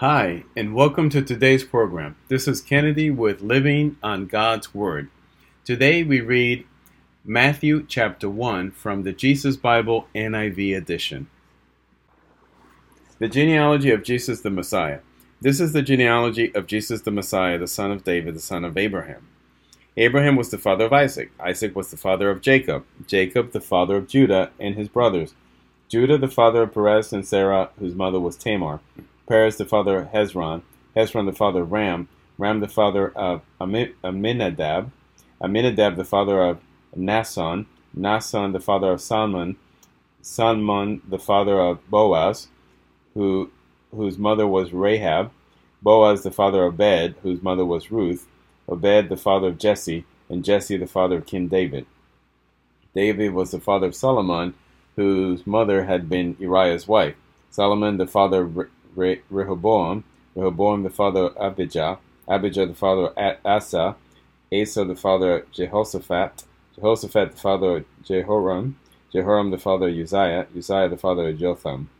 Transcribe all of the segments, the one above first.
Hi, and welcome to today's program. This is Kennedy with Living on God's Word. Today we read Matthew chapter 1 from the Jesus Bible NIV edition. The genealogy of Jesus the Messiah. This is the genealogy of Jesus the Messiah, the son of David, the son of Abraham. Abraham was the father of Isaac. Isaac was the father of Jacob. Jacob the father of Judah and his brothers. Judah the father of Perez and Zerah, whose mother was Tamar. Perez the father of Hezron, Hezron the father of Ram, Ram the father of Amminadab, Amminadab the father of Nahshon, Nahshon the father of Salmon, Salmon the father of Boaz, who whose mother was Rahab, Boaz the father of Obed, whose mother was Ruth, Obed the father of Jesse, and Jesse the father of King David. David was the father of Solomon, whose mother had been Uriah's wife. Solomon the father of Re- Rehoboam, Rehoboam the father of Abijah, Abijah the father of Asa, Asa the father of Jehoshaphat, Jehoshaphat the father of Jehoram, Jehoram the father of Uzziah, Uzziah the father of Jotham,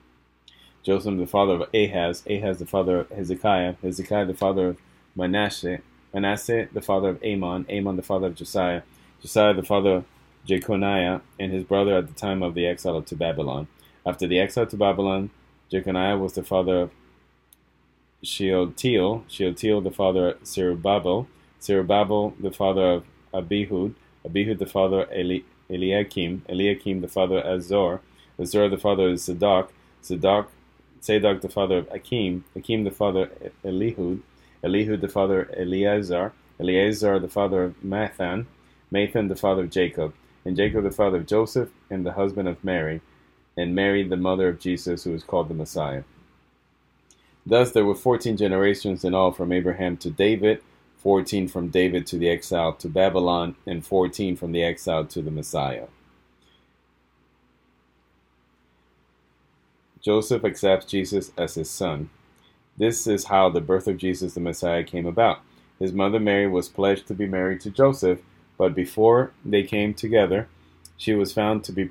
Jotham the father of Ahaz, Ahaz the father of Hezekiah, Hezekiah the father of Manasseh, Manasseh the father of Amon, Amon the father of Josiah, Josiah the father of Jeconiah, and his brother at the time of the exile to Babylon. After the exile to Babylon, Jeconiah was the father of Shealtiel, Shealtiel the father of Zerubbabel, Zerubbabel the father of Abihud, Abihud the father of Eli- Eliakim, Eliakim the father of Azor, Azor the father of Zadok, Zadok, Zadok the father of Akim, Akim the father of Elihud, Elihud the father of Eleazar, Eleazar the father of Matthan, Matthan the father of Jacob, and Jacob the father of Joseph, and the husband of Mary, and Mary, the mother of Jesus, who is called the Messiah. Thus, there were 14 generations in all from Abraham to David, 14 from David to the exile to Babylon, and 14 from the exile to the Messiah. Joseph accepts Jesus as his son. This is how the birth of Jesus the Messiah came about. His mother Mary was pledged to be married to Joseph, but before they came together, she was found to be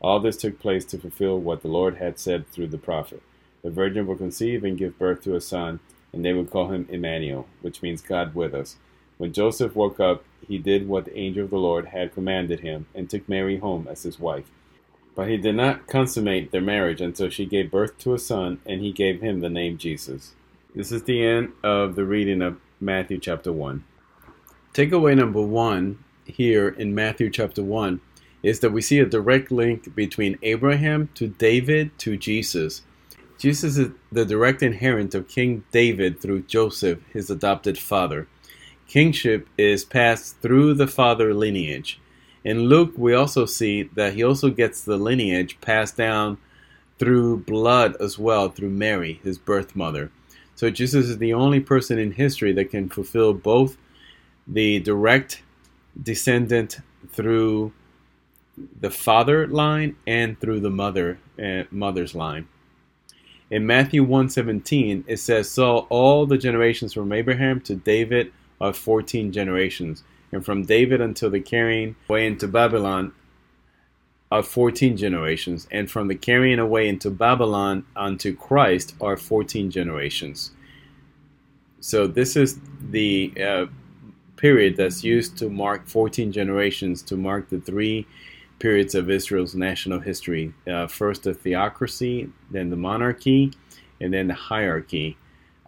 All this took place to fulfill what the Lord had said through the prophet. The virgin will conceive and give birth to a son, and they will call him Emmanuel, which means God with us. When Joseph woke up, he did what the angel of the Lord had commanded him, and took Mary home as his wife. But he did not consummate their marriage until she gave birth to a son, and he gave him the name Jesus. This is the end of the reading of Matthew chapter 1. Takeaway number one here in Matthew chapter 1 is that we see a direct link between Abraham to David to Jesus. Jesus is the direct inherit of King David through Joseph, his adopted father. Kingship is passed through the father lineage. In Luke, we also see that he also gets the lineage passed down through blood as well, through Mary, his birth mother. So Jesus is the only person in history that can fulfill both the direct descendant through the father line and through the mother uh, mother's line. In Matthew 1:17 it says so all the generations from Abraham to David are 14 generations and from David until the carrying away into Babylon are 14 generations and from the carrying away into Babylon unto Christ are 14 generations. So this is the uh, period that's used to mark 14 generations to mark the three periods of Israel's national history. Uh, first, the theocracy, then the monarchy, and then the hierarchy.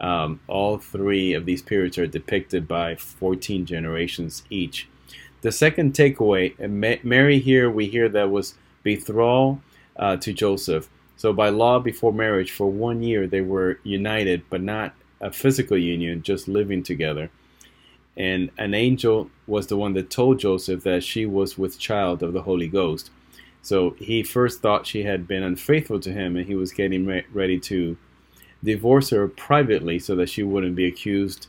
Um, all three of these periods are depicted by 14 generations each. The second takeaway, Mary here, we hear that was betrothed uh, to Joseph. So, by law, before marriage, for one year they were united, but not a physical union, just living together and an angel was the one that told Joseph that she was with child of the Holy Ghost. So he first thought she had been unfaithful to him, and he was getting re- ready to divorce her privately so that she wouldn't be accused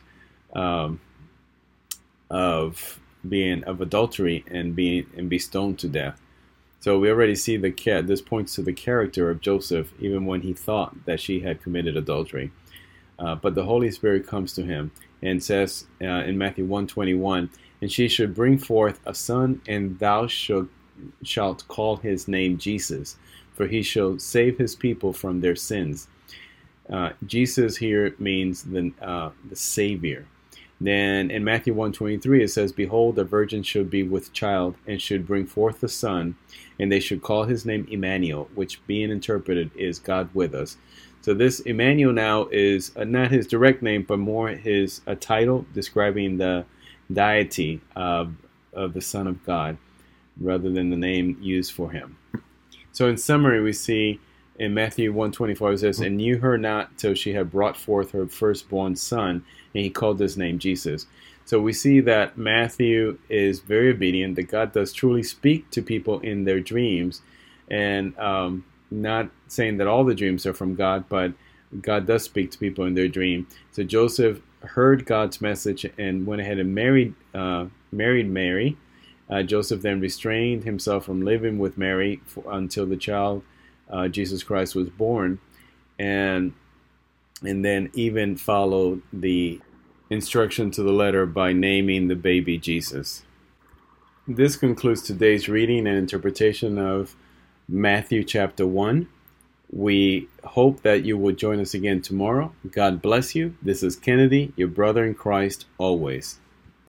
um, of being of adultery and being and be stoned to death. So we already see the cat. This points to the character of Joseph, even when he thought that she had committed adultery. Uh, but the Holy Spirit comes to him and says uh, in Matthew 121, and she should bring forth a son, and thou shalt, shalt call his name Jesus, for he shall save his people from their sins. Uh, Jesus here means the, uh, the Savior. Then in Matthew 1:23 it says, "Behold, a virgin should be with child and should bring forth a son, and they should call his name Emmanuel, which being interpreted is God with us." So this Emmanuel now is uh, not his direct name, but more his a title describing the deity of, of the Son of God, rather than the name used for him. So in summary, we see in Matthew 124 it says, And knew her not till she had brought forth her firstborn son, and he called his name Jesus. So we see that Matthew is very obedient, that God does truly speak to people in their dreams, and um, not saying that all the dreams are from God, but God does speak to people in their dream. So Joseph heard God's message and went ahead and married uh, married Mary. Uh, Joseph then restrained himself from living with Mary for, until the child uh, Jesus Christ was born, and and then even followed the instruction to the letter by naming the baby Jesus. This concludes today's reading and interpretation of Matthew chapter 1. We hope that you will join us again tomorrow. God bless you. This is Kennedy, your brother in Christ, always.